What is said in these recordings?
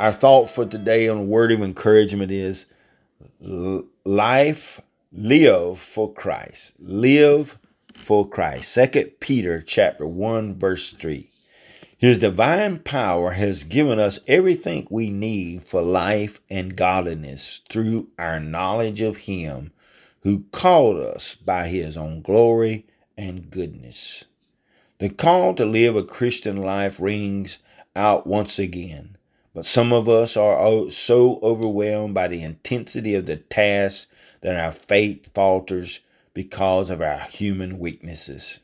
Our thought for today on a word of encouragement is life, live for Christ. Live for Christ. Second Peter chapter 1 verse 3. His divine power has given us everything we need for life and godliness through our knowledge of Him who called us by His own glory and goodness. The call to live a Christian life rings out once again, but some of us are so overwhelmed by the intensity of the task that our faith falters because of our human weaknesses.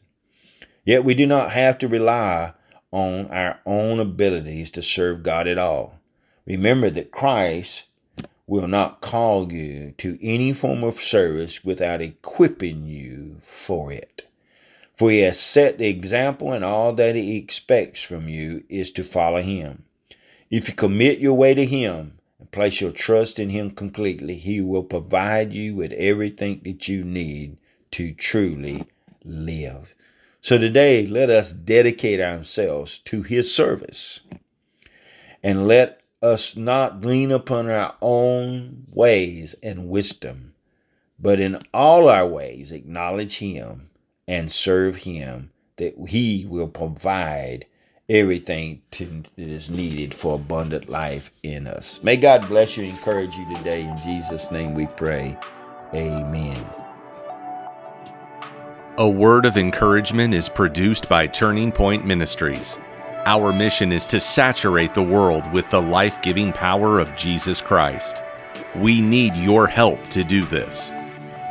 Yet we do not have to rely on our own abilities to serve God at all. Remember that Christ will not call you to any form of service without equipping you for it. For he has set the example, and all that he expects from you is to follow him. If you commit your way to him and place your trust in him completely, he will provide you with everything that you need to truly live. So today, let us dedicate ourselves to His service. And let us not lean upon our own ways and wisdom, but in all our ways acknowledge Him and serve Him, that He will provide everything to, that is needed for abundant life in us. May God bless you, and encourage you today. In Jesus' name we pray. Amen. A word of encouragement is produced by Turning Point Ministries. Our mission is to saturate the world with the life giving power of Jesus Christ. We need your help to do this.